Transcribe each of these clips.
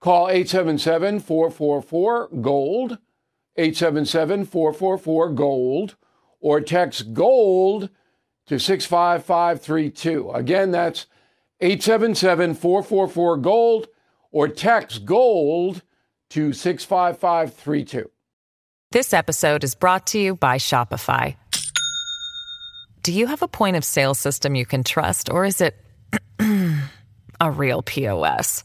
Call 877 444 GOLD, 877 444 GOLD, or text GOLD to 65532. Again, that's 877 444 GOLD, or text GOLD to 65532. This episode is brought to you by Shopify. Do you have a point of sale system you can trust, or is it a real POS?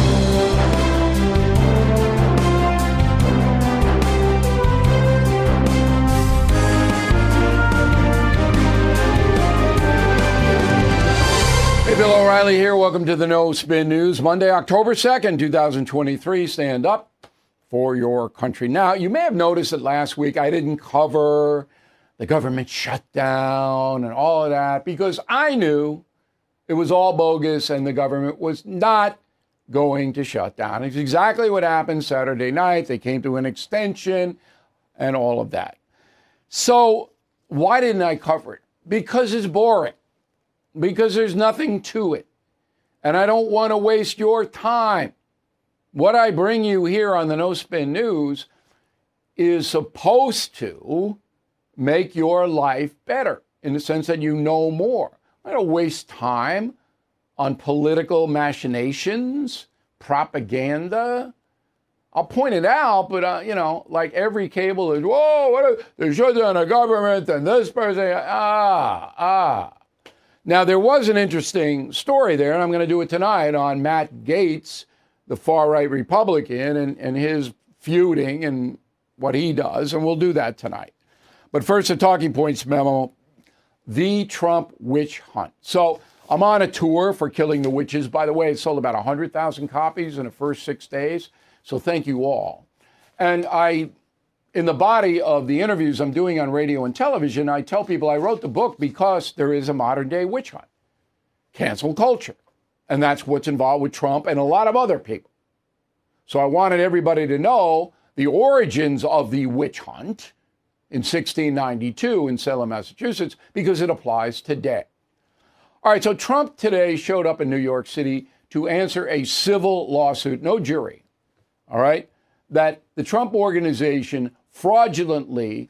Bill O'Reilly here. Welcome to the No Spin News. Monday, October 2nd, 2023. Stand up for your country. Now, you may have noticed that last week I didn't cover the government shutdown and all of that because I knew it was all bogus and the government was not going to shut down. It's exactly what happened Saturday night. They came to an extension and all of that. So, why didn't I cover it? Because it's boring because there's nothing to it. And I don't want to waste your time. What I bring you here on the No Spin News is supposed to make your life better in the sense that you know more. I don't waste time on political machinations, propaganda. I'll point it out, but uh, you know, like every cable is, whoa, what are, they shut down a government and this person, ah, ah. Now, there was an interesting story there, and I'm going to do it tonight on Matt Gaetz, the far right Republican, and, and his feuding and what he does, and we'll do that tonight. But first, the talking points memo the Trump witch hunt. So, I'm on a tour for Killing the Witches. By the way, it sold about 100,000 copies in the first six days. So, thank you all. And I in the body of the interviews I'm doing on radio and television, I tell people I wrote the book because there is a modern day witch hunt, cancel culture. And that's what's involved with Trump and a lot of other people. So I wanted everybody to know the origins of the witch hunt in 1692 in Salem, Massachusetts, because it applies today. All right, so Trump today showed up in New York City to answer a civil lawsuit, no jury, all right, that the Trump organization fraudulently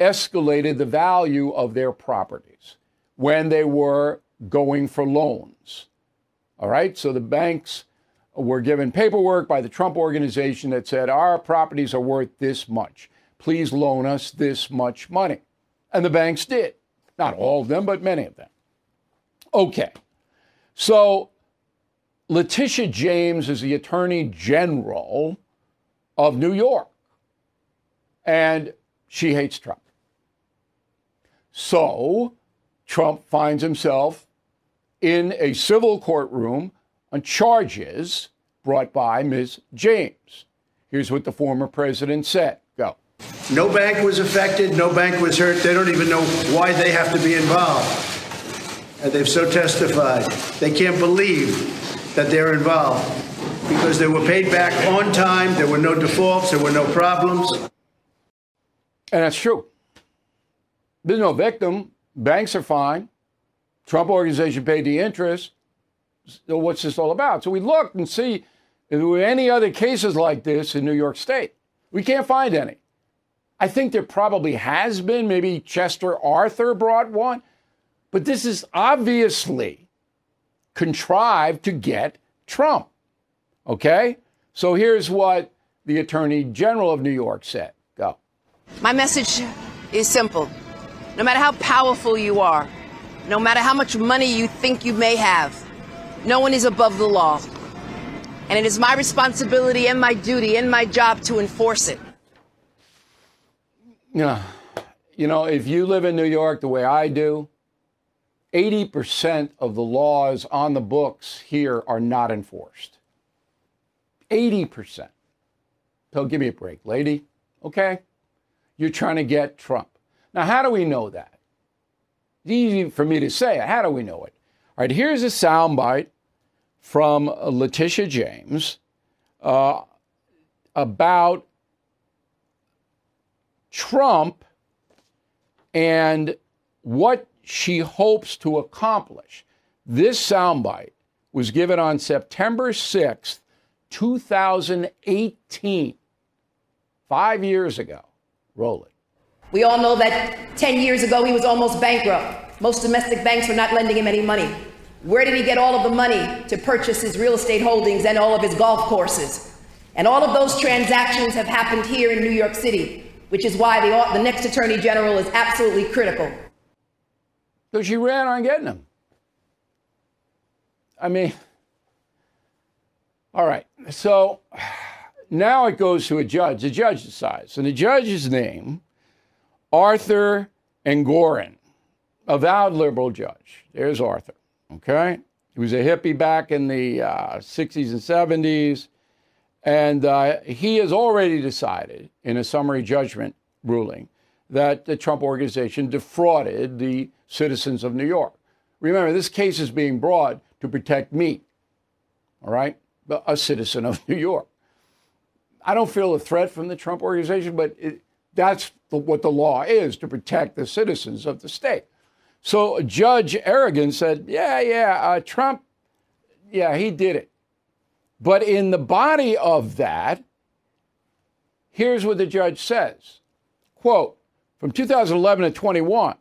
escalated the value of their properties when they were going for loans. All right, so the banks were given paperwork by the Trump organization that said, Our properties are worth this much. Please loan us this much money. And the banks did. Not all of them, but many of them. Okay, so Letitia James is the Attorney General of New York and she hates Trump. So Trump finds himself in a civil courtroom on charges brought by Ms. James. Here's what the former president said. Go. No bank was affected, no bank was hurt. They don't even know why they have to be involved. And they've so testified. They can't believe that they're involved because they were paid back on time, there were no defaults, there were no problems. And that's true. There's no victim. Banks are fine. Trump organization paid the interest. So what's this all about? So we looked and see if there were any other cases like this in New York State. We can't find any. I think there probably has been. Maybe Chester Arthur brought one. But this is obviously contrived to get Trump. Okay? So here's what the Attorney General of New York said. My message is simple. No matter how powerful you are, no matter how much money you think you may have, no one is above the law. And it is my responsibility and my duty and my job to enforce it. Yeah. You know, if you live in New York the way I do, 80% of the laws on the books here are not enforced. 80%. So give me a break, lady. Okay? You're trying to get Trump. Now, how do we know that? It's easy for me to say. How do we know it? All right, here's a soundbite from Letitia James uh, about Trump and what she hopes to accomplish. This soundbite was given on September 6th, 2018, five years ago. Roll it. We all know that 10 years ago he was almost bankrupt. Most domestic banks were not lending him any money. Where did he get all of the money to purchase his real estate holdings and all of his golf courses? And all of those transactions have happened here in New York City, which is why the, the next attorney general is absolutely critical. So she ran on getting him. I mean, all right. So now it goes to a judge. The judge decides. And the judge's name, Arthur Engoron, avowed liberal judge. There's Arthur. Okay? He was a hippie back in the uh, 60s and 70s. And uh, he has already decided in a summary judgment ruling that the Trump organization defrauded the citizens of New York. Remember, this case is being brought to protect me, all right? A citizen of New York. I don't feel a threat from the Trump organization, but it, that's the, what the law is to protect the citizens of the state. So Judge Engoron said, yeah, yeah, uh, Trump, yeah, he did it. But in the body of that, here's what the judge says quote, from 2011 to 21,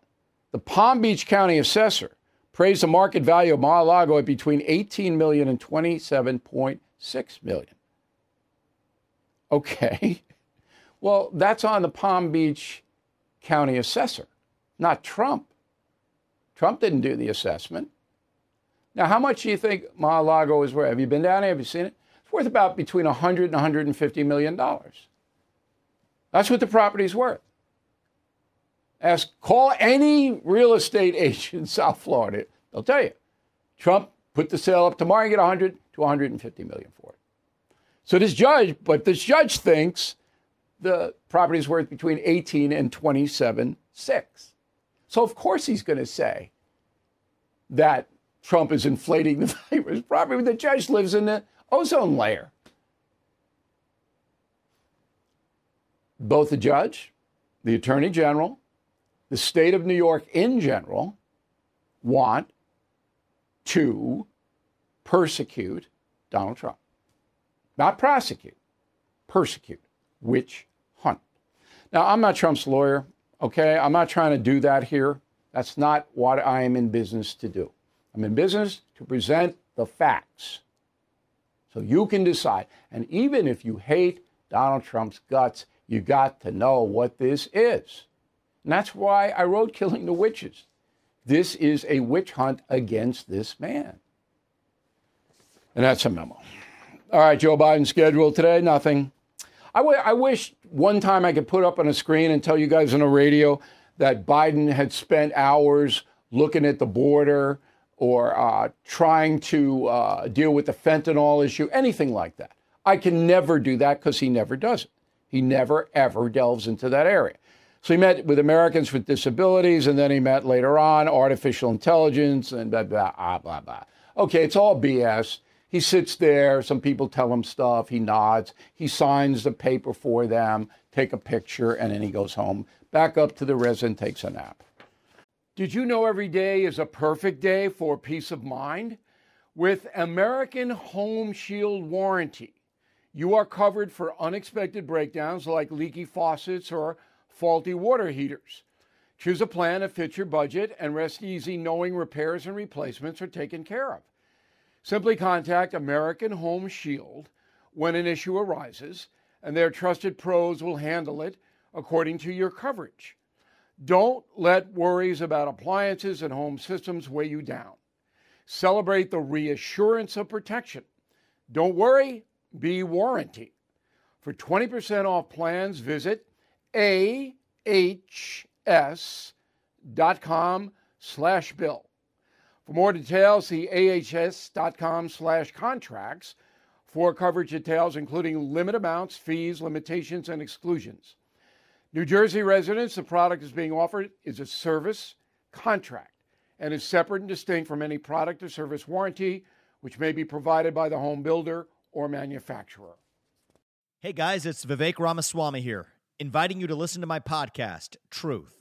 the Palm Beach County assessor praised the market value of Mar-a-Lago at between 18 million and 27.6 million. Okay. Well, that's on the Palm Beach County assessor, not Trump. Trump didn't do the assessment. Now, how much do you think Mar-a-Lago is worth? Have you been down there? Have you seen it? It's worth about between 100 and 150 million dollars. That's what the property's worth. Ask, call any real estate agent in South Florida. They'll tell you. Trump put the sale up tomorrow and get 100 to 150 million for it. So this judge, but this judge thinks the property is worth between 18 and 27 six. So of course he's going to say that Trump is inflating the value of his property. The judge lives in the ozone layer. Both the judge, the attorney general, the state of New York in general want to persecute Donald Trump. Not prosecute, persecute, witch hunt. Now, I'm not Trump's lawyer, okay? I'm not trying to do that here. That's not what I am in business to do. I'm in business to present the facts so you can decide. And even if you hate Donald Trump's guts, you got to know what this is. And that's why I wrote Killing the Witches. This is a witch hunt against this man. And that's a memo. All right, Joe Biden schedule today, nothing. I, w- I wish one time I could put up on a screen and tell you guys on the radio that Biden had spent hours looking at the border or uh, trying to uh, deal with the fentanyl issue, anything like that. I can never do that because he never does it. He never, ever delves into that area. So he met with Americans with disabilities, and then he met later on artificial intelligence and blah, blah, blah, blah, blah. Okay, it's all BS. He sits there, some people tell him stuff, he nods, he signs the paper for them, take a picture, and then he goes home, back up to the resident, takes a nap. Did you know every day is a perfect day for peace of mind? With American Home Shield Warranty you are covered for unexpected breakdowns like leaky faucets or faulty water heaters. Choose a plan that fits your budget and rest easy knowing repairs and replacements are taken care of. Simply contact American Home Shield when an issue arises, and their trusted pros will handle it according to your coverage. Don't let worries about appliances and home systems weigh you down. Celebrate the reassurance of protection. Don't worry, be warranty. For 20% off plans, visit ahs.com slash bill. For more details, see ahs.com slash contracts for coverage details, including limit amounts, fees, limitations, and exclusions. New Jersey residents, the product is being offered is a service contract and is separate and distinct from any product or service warranty, which may be provided by the home builder or manufacturer. Hey guys, it's Vivek Ramaswamy here, inviting you to listen to my podcast, Truth.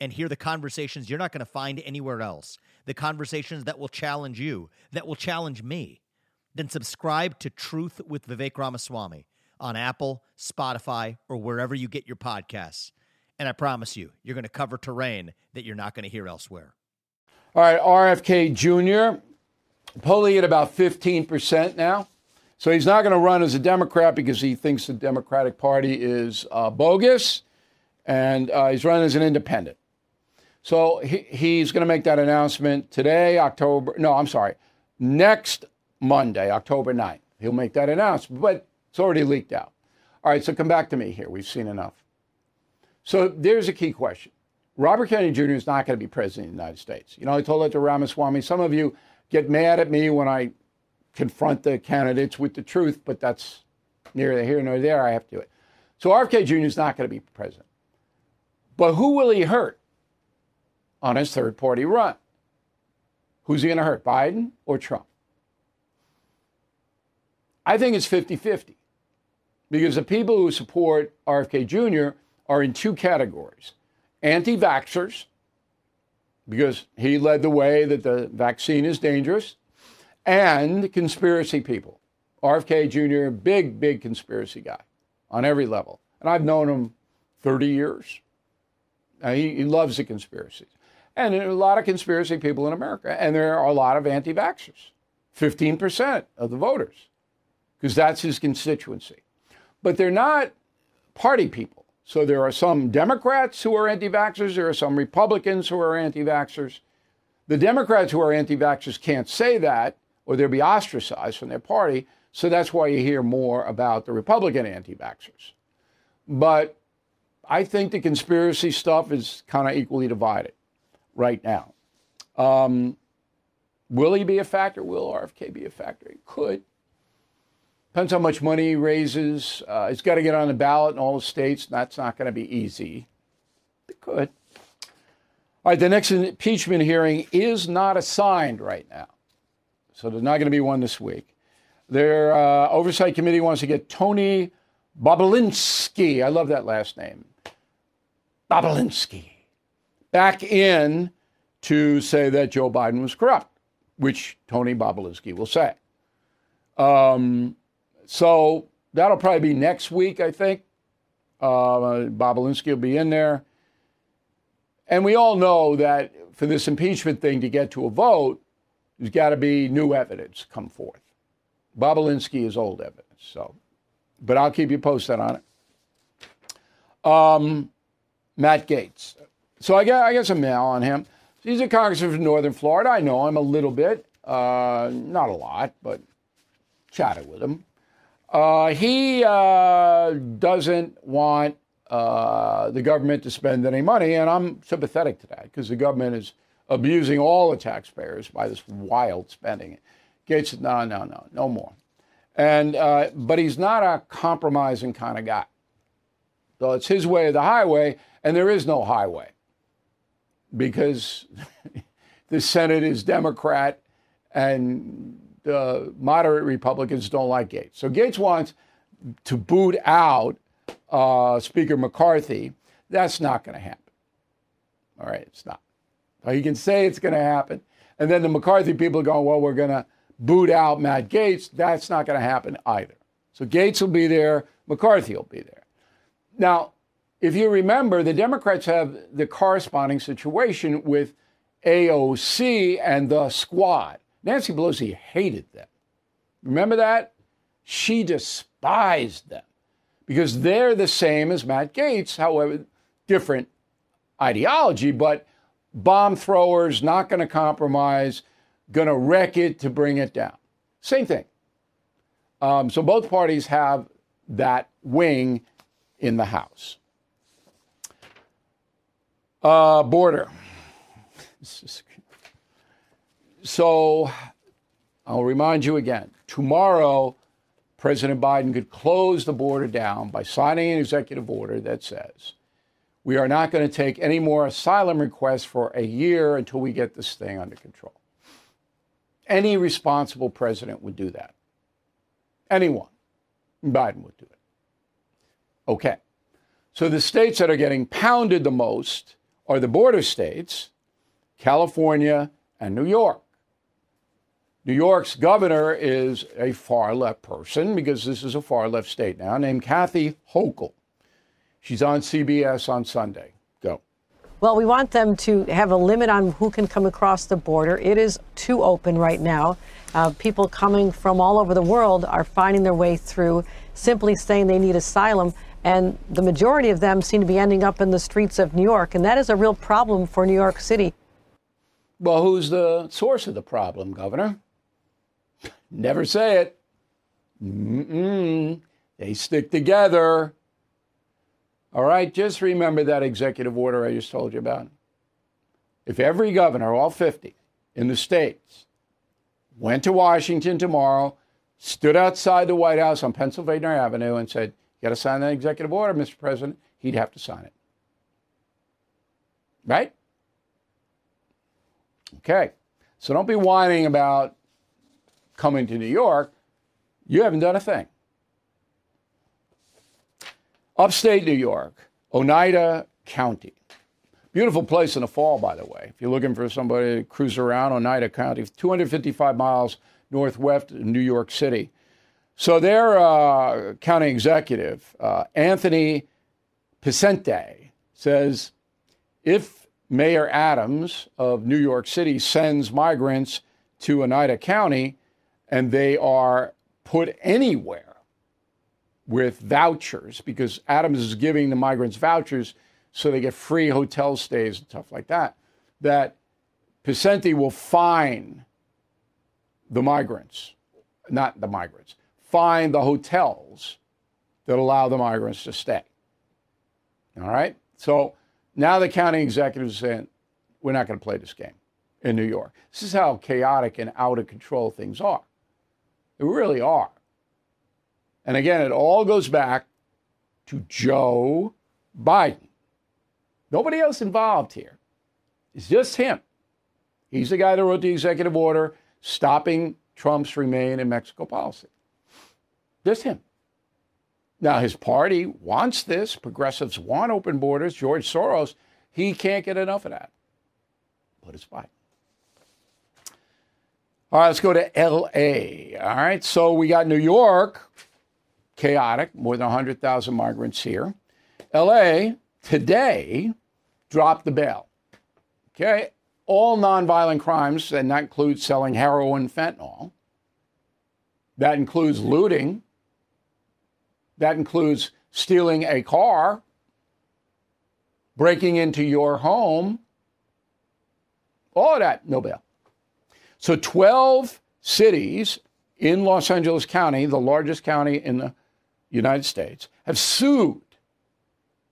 and hear the conversations you're not going to find anywhere else, the conversations that will challenge you, that will challenge me, then subscribe to Truth with Vivek Ramaswamy on Apple, Spotify, or wherever you get your podcasts. And I promise you, you're going to cover terrain that you're not going to hear elsewhere. All right, RFK Jr. polling at about 15% now. So he's not going to run as a Democrat because he thinks the Democratic Party is uh, bogus, and uh, he's running as an independent. So he, he's going to make that announcement today, October. No, I'm sorry, next Monday, October 9th. He'll make that announcement, but it's already leaked out. All right, so come back to me here. We've seen enough. So there's a key question. Robert Kennedy Jr. is not going to be president of the United States. You know, I told that to Ramaswamy. Some of you get mad at me when I confront the candidates with the truth, but that's neither here nor there. I have to do it. So RFK Jr. is not going to be president. But who will he hurt on his third party run? Who's he going to hurt, Biden or Trump? I think it's 50 50 because the people who support RFK Jr are in two categories anti vaxxers, because he led the way that the vaccine is dangerous, and conspiracy people. RFK Jr., big, big conspiracy guy on every level. And I've known him 30 years. He, he loves the conspiracies. And a lot of conspiracy people in America, and there are a lot of anti vaxxers 15% of the voters, because that's his constituency. But they're not party people. So there are some Democrats who are anti vaxxers, there are some Republicans who are anti vaxxers. The Democrats who are anti vaxxers can't say that, or they'll be ostracized from their party. So that's why you hear more about the Republican anti vaxxers. But I think the conspiracy stuff is kind of equally divided right now. Um, will he be a factor? Will RFK be a factor? He could. Depends how much money he raises. Uh, he's got to get on the ballot in all the states. and That's not going to be easy. It could. All right, the next impeachment hearing is not assigned right now. So there's not going to be one this week. Their uh, oversight committee wants to get Tony Bobulinski, I love that last name, Bobulinski, back in to say that Joe Biden was corrupt, which Tony Bobulinski will say. Um, so that'll probably be next week, I think. Uh, Bobulinski will be in there. And we all know that for this impeachment thing to get to a vote, there's got to be new evidence come forth. Bobulinski is old evidence, so, but I'll keep you posted on it. Um, Matt Gaetz. So I got, I got some mail on him. He's a congressman from Northern Florida. I know him a little bit, uh, not a lot, but chatted with him. Uh, he uh, doesn't want uh, the government to spend any money, and I'm sympathetic to that because the government is abusing all the taxpayers by this wild spending. Gaetz said, no, no, no, no more. And uh, but he's not a compromising kind of guy. So it's his way or the highway, and there is no highway because the Senate is Democrat and the moderate Republicans don't like Gaetz. So Gaetz wants to boot out uh, Speaker McCarthy. That's not going to happen. All right, it's not. Now, you can say it's going to happen. And then the McCarthy people are going, well, we're going to boot out Matt Gaetz. That's not going to happen either. So Gaetz will be there, McCarthy will be there. Now, if you remember, the Democrats have the corresponding situation with AOC and the squad. Nancy Pelosi hated them. Remember that? She despised them because they're the same as Matt Gaetz, however, different ideology, but bomb throwers, not going to compromise, going to wreck it to bring it down. Same thing. Um, so both parties have that wing in the House. Uh, border. So I'll remind you again tomorrow, President Biden could close the border down by signing an executive order that says we are not going to take any more asylum requests for a year until we get this thing under control. Any responsible president would do that. Anyone. Biden would do it. Okay. So the states that are getting pounded the most are the border states, California and New York. New York's governor is a far left person because this is a far left state now, named Kathy Hochul. She's on CBS on Sunday. Go. Well, we want them to have a limit on who can come across the border. It is too open right now. Uh, people coming from all over the world are finding their way through, simply saying they need asylum. And the majority of them seem to be ending up in the streets of New York. And that is a real problem for New York City. Well, who's the source of the problem, Governor? Never say it. Mm-mm. They stick together. All right, just remember that executive order I just told you about. If every governor, all 50 in the states, went to Washington tomorrow, stood outside the White House on Pennsylvania Avenue, and said, got to sign that executive order, Mr. President, he'd have to sign it. Right? Okay. So don't be whining about coming to New York, you haven't done a thing. Upstate New York, Oneida County. Beautiful place in the fall, by the way. If you're looking for somebody to cruise around, Oneida County, 255 miles northwest of New York City. So their uh, county executive, uh, Anthony Picente, says if Mayor Adams of New York City sends migrants to Oneida County, and they are put anywhere with vouchers because Adams is giving the migrants vouchers so they get free hotel stays and stuff like that, that Picente will fine the migrants, not the migrants, fine the hotels that allow the migrants to stay. All right? So now the county executive is saying, we're not going to play this game in New York. This is how chaotic and out of control things are. They really are. And again, it all goes back to Joe Biden. Nobody else involved here. It's just him. He's the guy that wrote the executive order stopping Trump's remain in Mexico policy. Just him. Now, his party wants this. Progressives want open borders. George Soros, he can't get enough of that. But it's Biden. All right, let's go to LA. All right, so we got New York, chaotic, more than 100,000 migrants here. LA today dropped the bail. Okay, all nonviolent crimes, and that includes selling heroin, fentanyl. That includes looting. That includes stealing a car, breaking into your home. All of that, no bail. So 12 cities in Los Angeles County, the largest county in the United States, have sued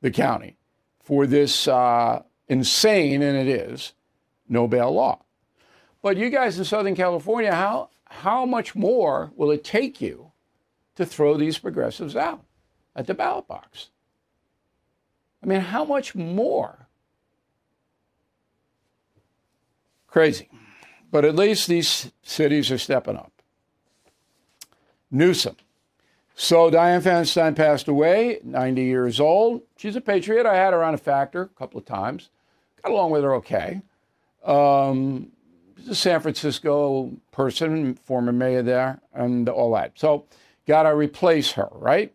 the county for this uh, insane, and it is, no bail law. But you guys in Southern California, how, how much more will it take you to throw these progressives out at the ballot box? I mean, how much more? Crazy. But at least these cities are stepping up. Newsom. So Diane Feinstein passed away, 90 years old. She's a patriot. I had her on a factor a couple of times. Got along with her okay. Um, she's a San Francisco person, former mayor there, and all that. So got to replace her, right?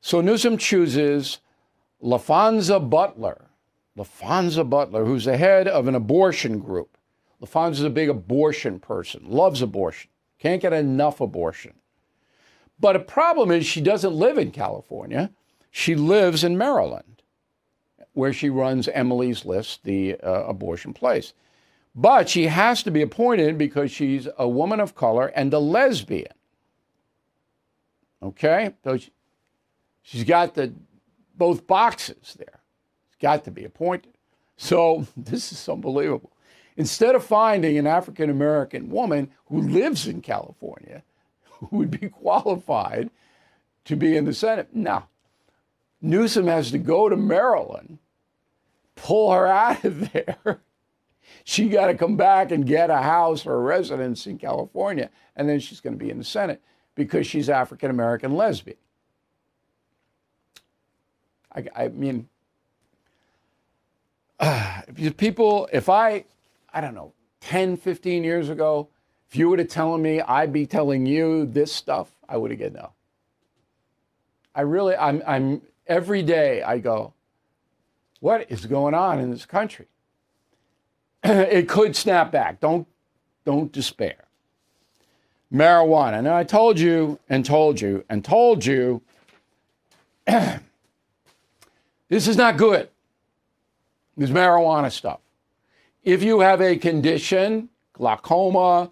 So Newsom chooses Laphonza Butler. Laphonza Butler, who's the head of an abortion group. Laphonza's a big abortion person, loves abortion, can't get enough abortion. But a problem is she doesn't live in California. She lives in Maryland, where she runs Emily's List, the uh, abortion place. But she has to be appointed because she's a woman of color and a lesbian. Okay? So she, she's got the both boxes there. She's got to be appointed. So this is unbelievable. Instead of finding an African American woman who lives in California, who would be qualified to be in the Senate. Now, Newsom has to go to Maryland, pull her out of there. She got to come back and get a house or a residence in California, and then she's going to be in the Senate because she's African American lesbian. I, I mean, uh, people, if I, I don't know, 10, 15 years ago, if you were to telling me I'd be telling you this stuff, I would have get no. I really, I'm, I'm, every day I go, what is going on in this country? it could snap back. Don't, don't despair. Marijuana. Now, I told you and told you and told you this is not good. This marijuana stuff. If you have a condition, glaucoma,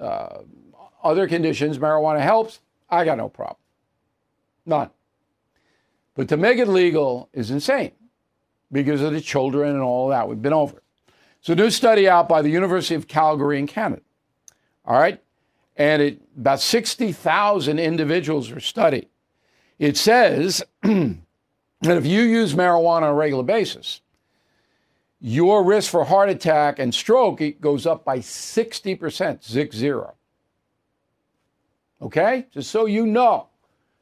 uh, other conditions, marijuana helps. I got no problem. None. But to make it legal is insane because of the children and all that. We've been over. So, new study out by the University of Calgary in Canada. All right. And it, about 60,000 individuals were studied. It says that if you use marijuana on a regular basis, your risk for heart attack and stroke goes up by 60%, zig zero. Okay? Just so you know,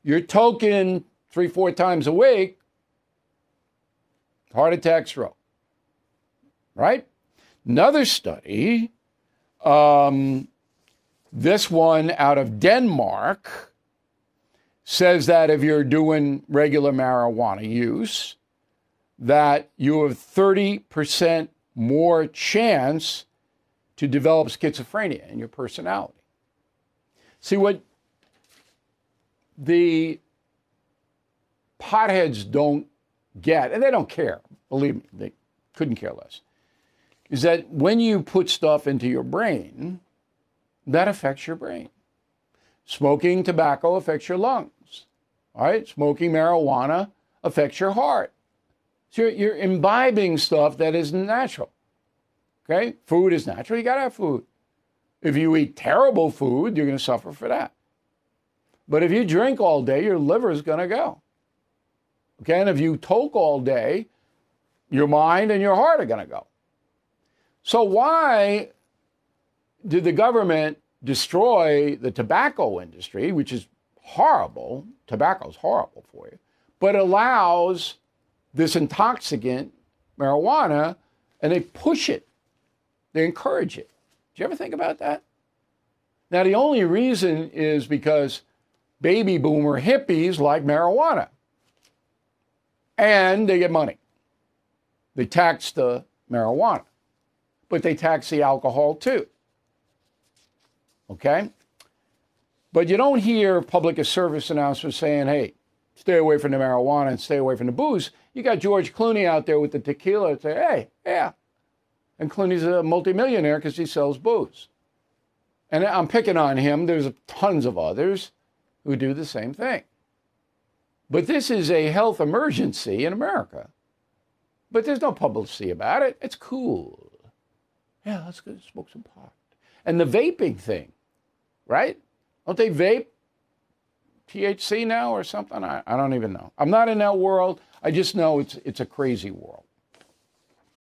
you're token three, four times a week, heart attack, stroke. Right? Another study, um, this one out of Denmark, says that if you're doing regular marijuana use, that you have 30% more chance to develop schizophrenia in your personality. See, what the potheads don't get, and they don't care, believe me, they couldn't care less, is that when you put stuff into your brain, that affects your brain. Smoking tobacco affects your lungs. All right? Smoking marijuana affects your heart. So you're, you're imbibing stuff that is natural. Okay? Food is natural. You got to have food. If you eat terrible food, you're going to suffer for that. But if you drink all day, your liver is going to go. Okay? And if you toke all day, your mind and your heart are going to go. So why did the government destroy the tobacco industry, which is horrible? Tobacco is horrible for you, but allows this intoxicant, marijuana, and they push it. They encourage it. Do you ever think about that? Now, the only reason is because baby boomer hippies like marijuana and they get money. They tax the marijuana, but they tax the alcohol too. Okay? But you don't hear public service announcements saying, hey, stay away from the marijuana and stay away from the booze. You got George Clooney out there with the tequila say, hey, yeah. And Clooney's a multimillionaire because he sells booze. And I'm picking on him. There's tons of others who do the same thing. But this is a health emergency in America. But there's no publicity about it. It's cool. Yeah, let's go smoke some pot. And the vaping thing, right? Don't they vape THC now or something? I, I don't even know. I'm not in that world. I just know it's it's a crazy world.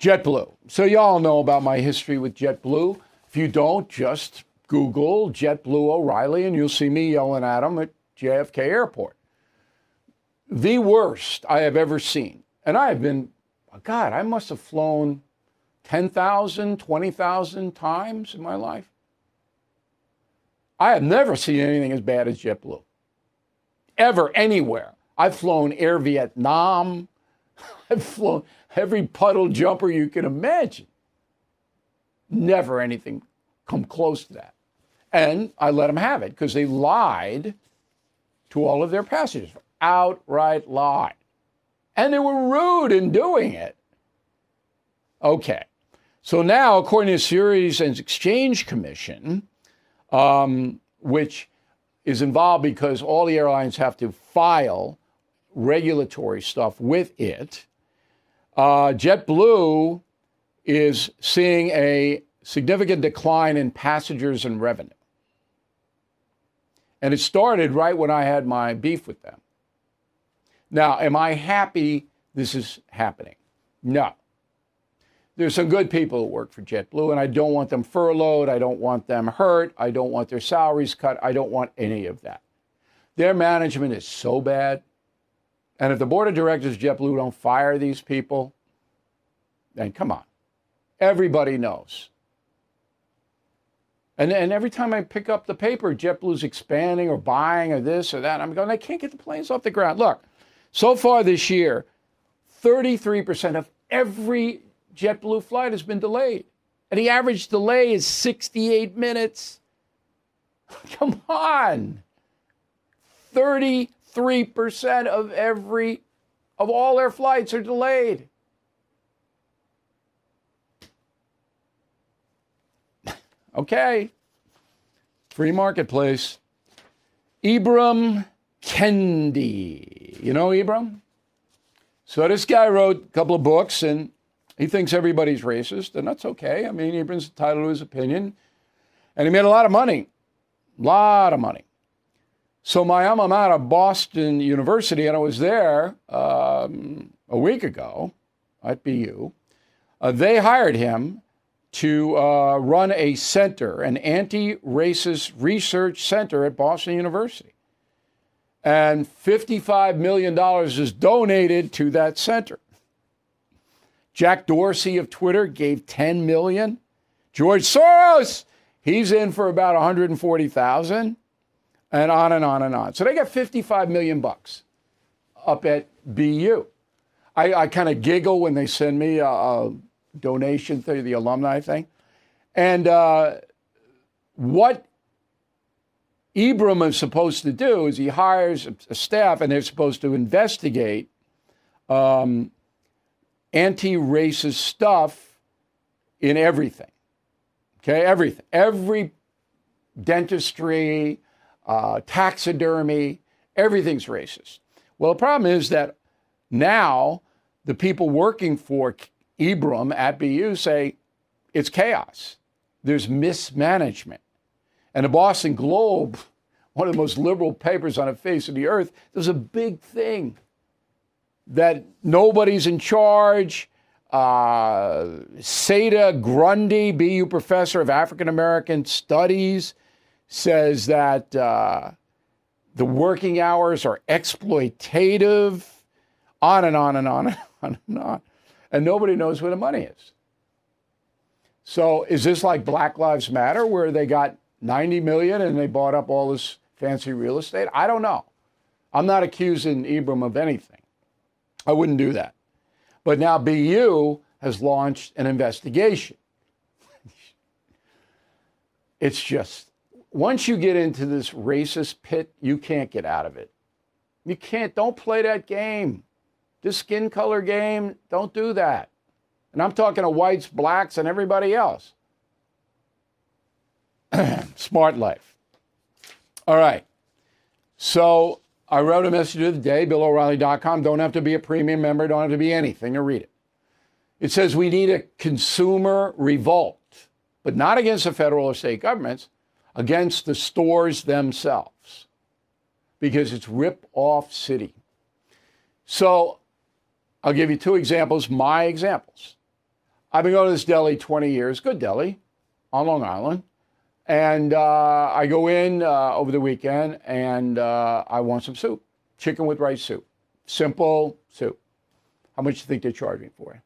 JetBlue. So, y'all know about my history with JetBlue. If you don't, just Google JetBlue O'Reilly and you'll see me yelling at them at JFK Airport. The worst I have ever seen. And I have been, God, I must have flown 10,000, 20,000 times in my life. I have never seen anything as bad as JetBlue. Ever, anywhere. I've flown Air Vietnam. I've flown every puddle jumper you can imagine. Never anything come close to that. And I let them have it because they lied to all of their passengers, outright lied. And they were rude in doing it. Okay. So now, according to the Securities and Exchange Commission, um, which is involved because all the airlines have to file regulatory stuff with it, uh, JetBlue is seeing a significant decline in passengers and revenue. And it started right when I had my beef with them. Now, am I happy this is happening? No. There's some good people who work for JetBlue, and I don't want them furloughed. I don't want them hurt. I don't want their salaries cut. I don't want any of that. Their management is so bad. And if the board of directors JetBlue don't fire these people, then come on. Everybody knows. And, and every time I pick up the paper, JetBlue's expanding or buying or this or that, I'm going, I can't get the planes off the ground. Look, so far this year, 33% of every JetBlue flight has been delayed. And the average delay is 68 minutes. Come on. 33% of every of all their flights are delayed. Okay. Free marketplace. Ibram Kendi. You know Ibram? So this guy wrote a couple of books and he thinks everybody's racist, and that's okay. I mean, Ibram's entitled to his opinion. And he made a lot of money. A lot of money. So my alma mater, Boston University, and I was there um, a week ago at BU, uh, they hired him to uh, run a center, an anti racist research center at Boston University. And $55 million is donated to that center. Jack Dorsey of Twitter gave 10 million. George Soros, he's in for about 140,000 and on and on and on. So they got 55 million bucks up at BU. I, I kind of giggle when they send me a, a, donation through the alumni thing. And uh, what Ibram is supposed to do is he hires a staff and they're supposed to investigate um, anti racist stuff in everything. Okay, everything. Every dentistry, uh, taxidermy, everything's racist. Well, the problem is that Now, the people working for Ibram at BU say it's chaos. There's mismanagement. And the Boston Globe, one of the most liberal papers on the face of the earth, there's a big thing that nobody's in charge. Uh, Saida Grundy, BU professor of African American Studies, says that uh, the working hours are exploitative, on and on and on and on and on. And nobody knows where the money is. So is this like Black Lives Matter, where they got 90 million and they bought up all this fancy real estate? I don't know. I'm not accusing Ibram of anything. I wouldn't do that. But now BU has launched an investigation. it's just, once you get into this racist pit, you can't get out of it. You can't, don't play that game. This skin color game, don't do that. And I'm talking to whites, blacks, and everybody else. Smart life. All right. So I wrote a message of the day, BillO'Reilly.com. Don't have to be a premium member, don't have to be anything to read it. It says we need a consumer revolt, but not against the federal or state governments, against the stores themselves, because it's rip off city. So I'll give you two examples, my examples. I've been going to this deli 20 years, good deli on Long Island. And uh, I go in uh, over the weekend and uh, I want some soup, chicken with rice soup, simple soup. How much do you think they're charging for it?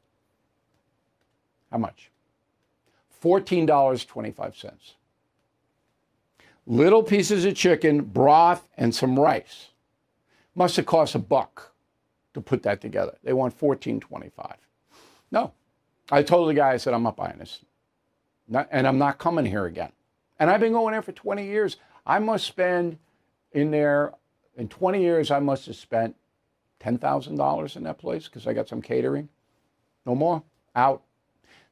How much? $14.25. Little pieces of chicken, broth, and some rice. Must have cost a buck to put that together. They want $14.25. No, I told the guy, I said, I'm not buying this. Not, and I'm not coming here again. And I've been going there for 20 years. I must spend in there, in 20 years, I must have spent $10,000 in that place because I got some catering. No more. Out.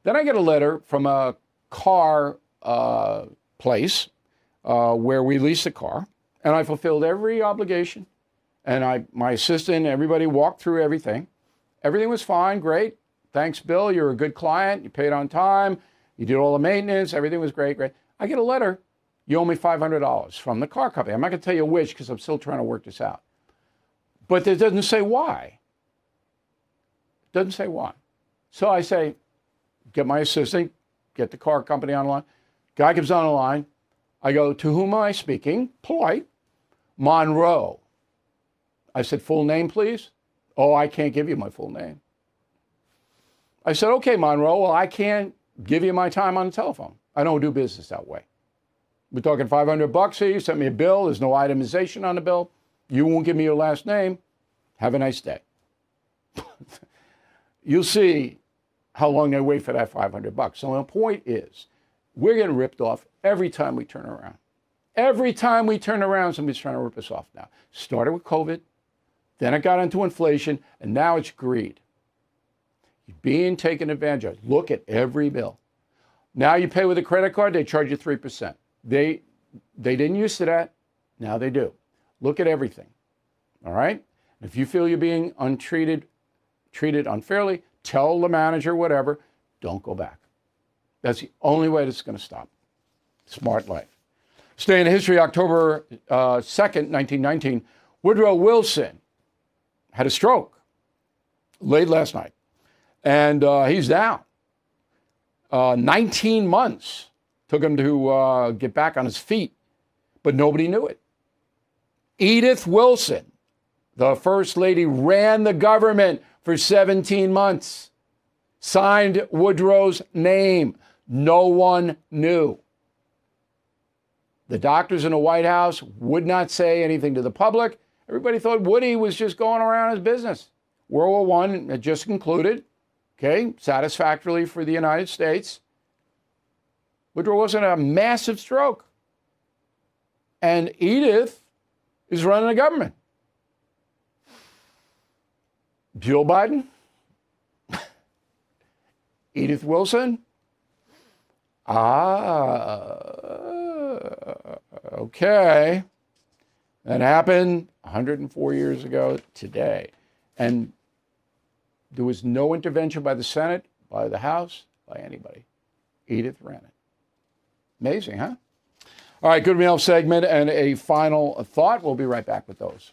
Then I get a letter from a car uh, place uh, where we lease a car, and I fulfilled every obligation. And I, my assistant, everybody walked through everything. Everything was fine, great. Thanks, Bill. You're a good client. You paid on time. You did all the maintenance. Everything was great, great. I get a letter. You owe me $500 from the car company. I'm not going to tell you which because I'm still trying to work this out. But it doesn't say why. It doesn't say why. So I say, get my assistant, get the car company online. Guy comes on the line. I go, to whom am I speaking? Polite. Monroe. I said, full name, please. Oh, I can't give you my full name. I said, okay, Monroe, well, I can't give you my time on the telephone. I don't do business that way. We're talking 500 bucks here. You sent me a bill. There's no itemization on the bill. You won't give me your last name. Have a nice day. You'll see how long they wait for that 500 bucks. So the point is, we're getting ripped off every time we turn around. Every time we turn around, somebody's trying to rip us off now. Started with COVID, then it got into inflation, and now it's greed. You're being taken advantage of. Look at every bill. Now you pay with a credit card, they charge you 3%. They, they didn't used to that. Now they do. Look at everything. All right? If you feel you're being untreated, treated unfairly, tell the manager, whatever, don't go back. That's the only way that's going to stop. Smart life. Stay in history, October uh, 2nd, 1919, Woodrow Wilson had a stroke late last night, and uh, he's down. Uh, 19 months took him to uh, get back on his feet, but nobody knew it. Edith Wilson, the first lady, ran the government for 17 months, signed Woodrow's name. No one knew. The doctors in the White House would not say anything to the public. Everybody thought Woody was just going around his business. World War I had just concluded, okay, satisfactorily for the United States. Woodrow Wilson had a massive stroke. And Edith is running the government. Jill Biden, Edith Wilson. Ah, okay. That happened 104 years ago today. And There was no intervention by the Senate, by the House, by anybody. Edith ran it. Amazing, huh? All right, good meal segment and a final thought. We'll be right back with those.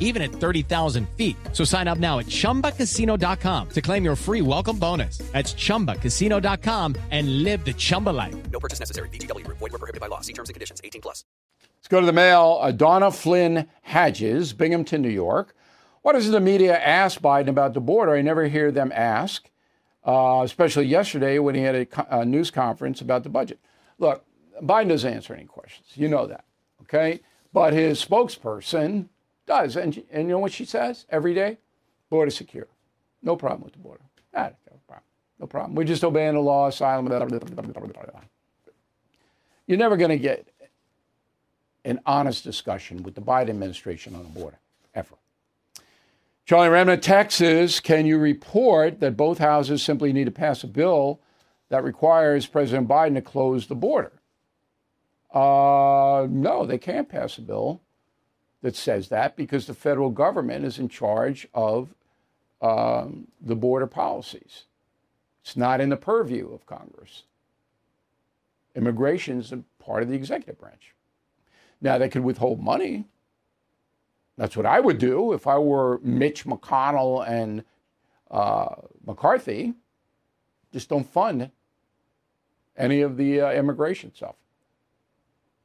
even at 30,000 feet. So sign up now at chumbacasino.com to claim your free welcome bonus. That's chumbacasino.com and live the Chumba life. No purchase necessary. VGW Group. Void were prohibited by law. See terms and conditions. 18 plus. Let's go to the mail. Uh, Donna Flynn Hadges, Binghamton, New York. What does the media ask Biden about the border? I never hear them ask, uh, especially yesterday when he had a, co- a news conference about the budget. Look, Biden doesn't answer any questions. You know that, okay? But his spokesperson does. And, and you know what she says every day? Border secure. No problem with the border. Ah, no problem. No problem. We're just obeying the law, asylum. Blah, blah, blah. You're never going to get an honest discussion with the Biden administration on the border, ever. Charlie Remnant, Texas, can you report that both houses simply need to pass a bill that requires President Biden to close the border? Uh, no, they can't pass a bill that says that because the federal government is in charge of um, the border policies. It's not in the purview of Congress. Immigration is a part of the executive branch. Now, they could withhold money. That's what I would do if I were Mitch McConnell and uh, McCarthy. Just don't fund any of the uh, immigration stuff.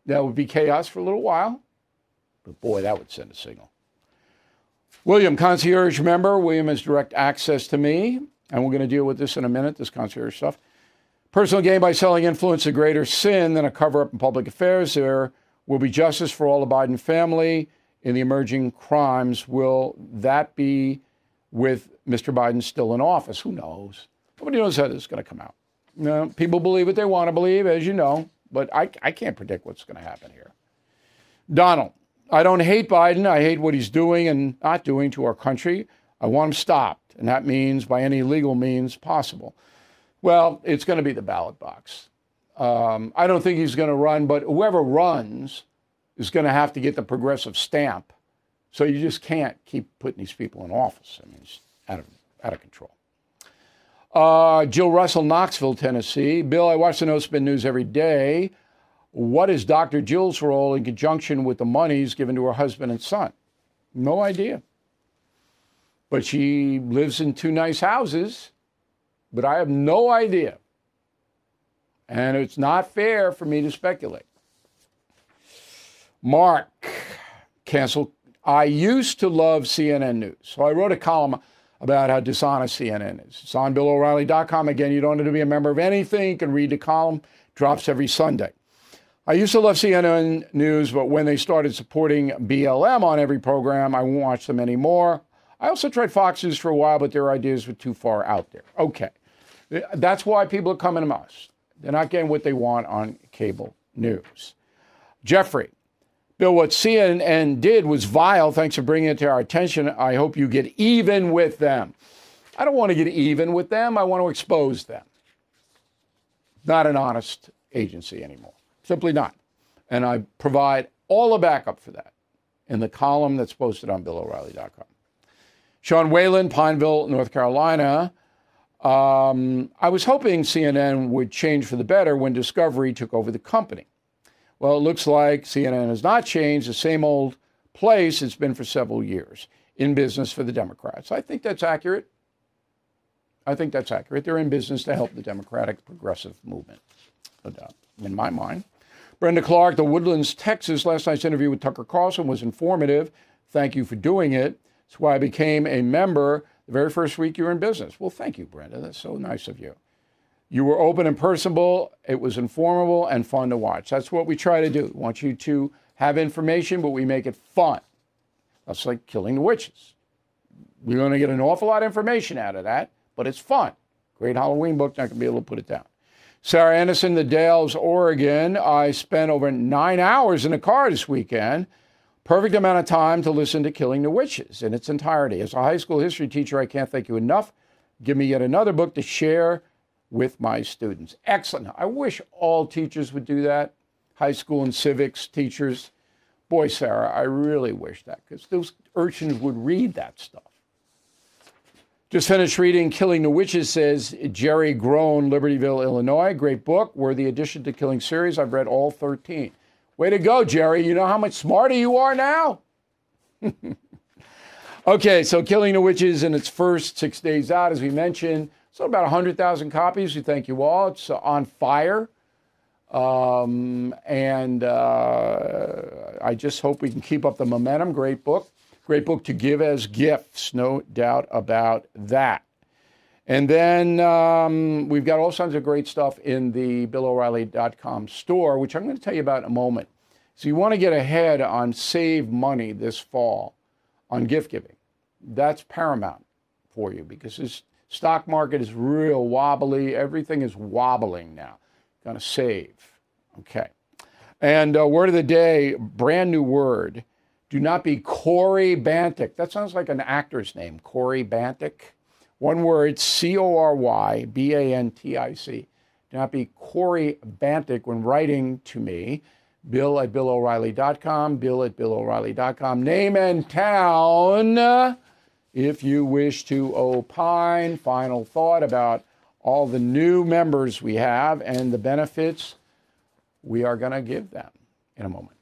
That would be chaos for a little while, but boy, that would send a signal. William, concierge member. William has direct access to me, and we're going to deal with this in a minute, this concierge stuff. Personal gain by selling influence a greater sin than a cover up in public affairs. There will be justice for all the Biden family in the emerging crimes. Will that be with Mr. Biden still in office? Who knows? Nobody knows how this is going to come out. Know, people believe what they want to believe, as you know, but I, I can't predict what's going to happen here. Donald, I don't hate Biden. I hate what he's doing and not doing to our country. I want him stopped, and that means by any legal means possible. Well, it's going to be the ballot box. Um, I don't think he's going to run, but whoever runs is going to have to get the progressive stamp. So you just can't keep putting these people in office. I mean, it's out of, out of control. Uh, Jill Russell, Knoxville, Tennessee. Bill, I watch the No Spin News every day. What is Dr. Jill's role in conjunction with the monies given to her husband and son? No idea. But she lives in two nice houses, but I have no idea. And it's not fair for me to speculate. Mark, cancel. I used to love CNN News. So I wrote a column about how dishonest CNN is. It's on BillO'Reilly.com. Again, you don't have to be a member of anything. You can read the column. Drops every Sunday. I used to love CNN News, but when they started supporting BLM on every program, I won't watch them anymore. I also tried Fox News for a while, but their ideas were too far out there. Okay. That's why people are coming to us. They're not getting what they want on cable news. Jeffrey, Bill, what CNN did was vile. Thanks for bringing it to our attention. I hope you get even with them. I don't want to get even with them. I want to expose them. Not an honest agency anymore. Simply not. And I provide all the backup for that in the column that's posted on BillO'Reilly.com. Sean Whalen, Pineville, North Carolina. Um, I was hoping CNN would change for the better when Discovery took over the company. Well, it looks like CNN has not changed, the same old place it's been for several years in business for the Democrats. I think that's accurate. I think that's accurate. They're in business to help the Democratic progressive movement, no doubt, in my mind. Brenda Clark, The Woodlands, Texas. Last night's interview with Tucker Carlson was informative. Thank you for doing it. That's why I became a member the very first week you were in business. Well, thank you, Brenda. That's so nice of you. You were open and personable. It was informative and fun to watch. That's what we try to do. We want you to have information, but we make it fun. That's like killing the witches. We're going to get an awful lot of information out of that, but it's fun. Great Halloween book. Not going to be able to put it down. Sarah Anderson, The Dalles, Oregon. I spent over nine hours in the car this weekend. Perfect amount of time to listen to Killing the Witches in its entirety. As a high school history teacher, I can't thank you enough. Give me yet another book to share with my students. Excellent. I wish all teachers would do that, high school and civics teachers. Boy, Sarah, I really wish that because those urchins would read that stuff. Just finished reading Killing the Witches, says Jerry Groen, Libertyville, Illinois. Great book, worthy addition to Killing series. I've read all 13. Way to go, Jerry. You know how much smarter you are now? okay, so Killing the Witches in its first six days out, as we mentioned, so about 100,000 copies. We thank you all. It's uh, on fire. Um, and uh, I just hope we can keep up the momentum. Great book. Great book to give as gifts, no doubt about that. And then um, we've got all kinds of great stuff in the BillO'Reilly.com store, which I'm going to tell you about in a moment. So you want to get ahead on save money this fall on gift giving. That's paramount for you because this stock market is real wobbly. Everything is wobbling now. Going to save. Okay. And uh, word of the day, brand new word. Do not be corybantic. That sounds like an actor's name, Corey Bantic. One word, C O R Y B A N T I C. Do not be corybantic when writing to me. Bill at BillO'Reilly.com, Bill at BillO'Reilly.com. Name and town if you wish to opine. Final thought about all the new members we have and the benefits we are going to give them in a moment.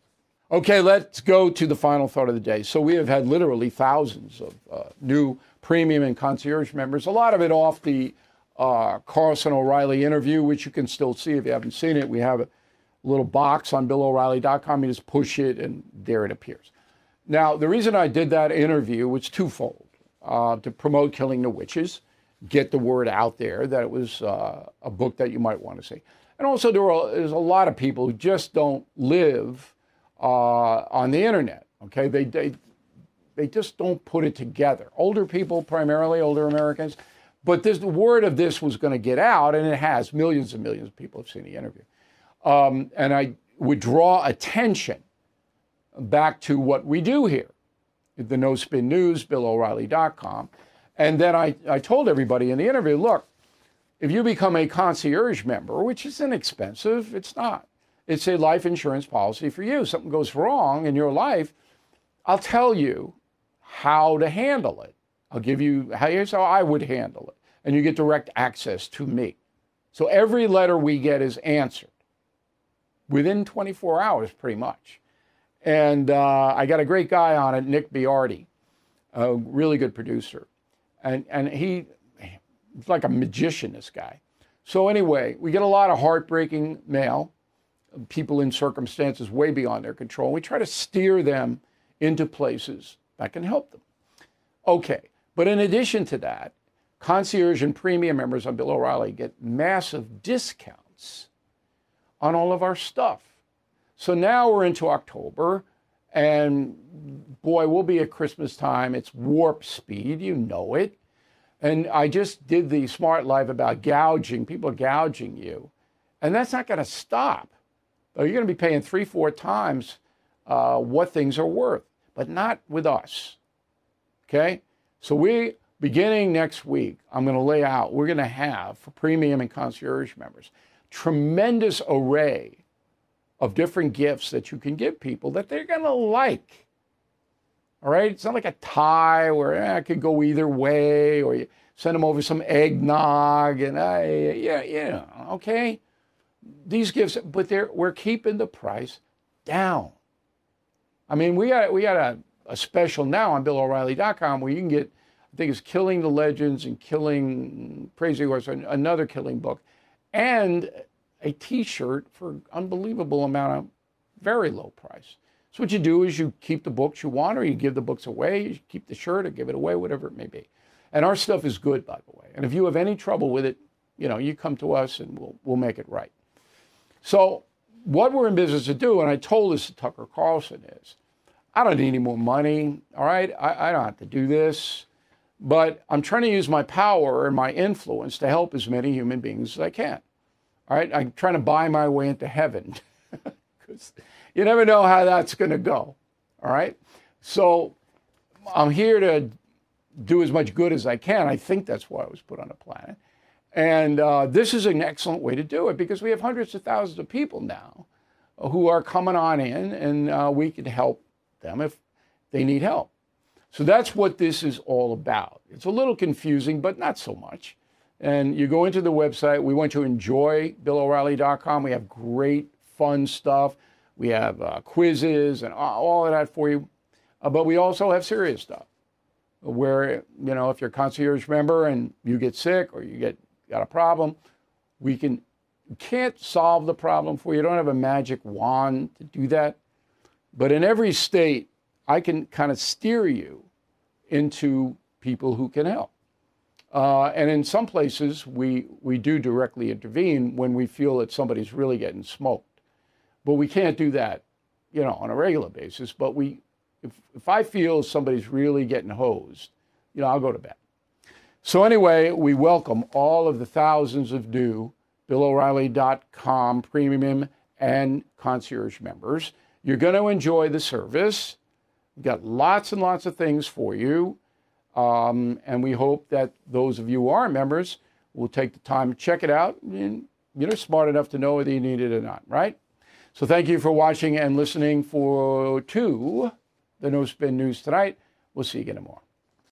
Okay, let's go to the final thought of the day. So, we have had literally thousands of uh, new premium and concierge members, a lot of it off the uh, Carlson O'Reilly interview, which you can still see if you haven't seen it. We have a little box on BillO'Reilly.com. You just push it, and there it appears. Now, the reason I did that interview was twofold uh, to promote Killing the Witches, get the word out there that it was uh, a book that you might want to see. And also, there there's a lot of people who just don't live uh, on the internet. Okay, they, they they just don't put it together. Older people, primarily older Americans, but this the word of this was going to get out, and it has. Millions and millions of people have seen the interview, um, and I would draw attention back to what we do here, the No Spin News, BillO'Reilly.com, and then I, I told everybody in the interview, look, if you become a concierge member, which is inexpensive, it's not. It's a life insurance policy for you. Something goes wrong in your life, I'll tell you how to handle it. I'll give you, here's how I would handle it. And you get direct access to me. So every letter we get is answered within 24 hours, pretty much. And uh, I got a great guy on it, Nick Biardi, a really good producer. And, and he, he's like a magician, this guy. So, anyway, we get a lot of heartbreaking mail, people in circumstances way beyond their control. We try to steer them into places that can help them. Okay, but in addition to that, concierge and premium members on Bill O'Reilly get massive discounts on all of our stuff. So now we're into October, and boy, we'll be at Christmas time. It's warp speed, you know it. And I just did the smart live about gouging, people gouging you. And that's not going to stop. You're going to be paying three, four times uh, what things are worth, but not with us. Okay? So we, beginning next week, I'm going to lay out, we're going to have for premium and concierge members, tremendous array of different gifts that you can give people that they're going to like. All right, it's not like a tie where eh, it could go either way, or you send them over some eggnog, and uh, yeah, yeah, okay. These gifts, but they're we're keeping the price down. I mean, we got we got a, a special now on BillO'Reilly.com where you can get, I think it's Killing the Legends and Killing Crazy Horse, another killing book, and a T-shirt for an unbelievable amount of very low price. So what you do is you keep the books you want, or you give the books away. You keep the shirt or give it away, whatever it may be. And our stuff is good, by the way. And if you have any trouble with it, you know, you come to us and we'll we'll make it right. So what we're in business to do, and I told this to Tucker Carlson, is I don't need any more money. All right, I, I don't have to do this, but I'm trying to use my power and my influence to help as many human beings as I can. All right, I'm trying to buy my way into heaven because you never know how that's going to go. All right, so I'm here to do as much good as I can. I think that's why I was put on the planet. And uh, this is an excellent way to do it because we have hundreds of thousands of people now who are coming on in, and uh, we can help them if they need help. So that's what this is all about. It's a little confusing, but not so much. And you go into the website. We want you to enjoy BillO'Reilly.com. We have great, fun stuff. We have uh, quizzes and all of that for you. Uh, but we also have serious stuff where, you know, if you're a concierge member and you get sick or you get got a problem, we can can't solve the problem for you. You don't have a magic wand to do that. But in every state, I can kind of steer you into people who can help. Uh, and in some places, we, we do directly intervene when we feel that somebody's really getting smoked. But we can't do that, you know, on a regular basis. But we, if, if I feel somebody's really getting hosed, you know, I'll go to bed. So anyway, we welcome all of the thousands of new BillO'Reilly.com premium and concierge members. You're going to enjoy the service. We've got lots and lots of things for you. Um, and we hope that those of you who are members will take the time to check it out. And you're smart enough to know whether you need it or not, right? So thank you for watching and listening for to the No Spin News tonight. We'll see you again tomorrow.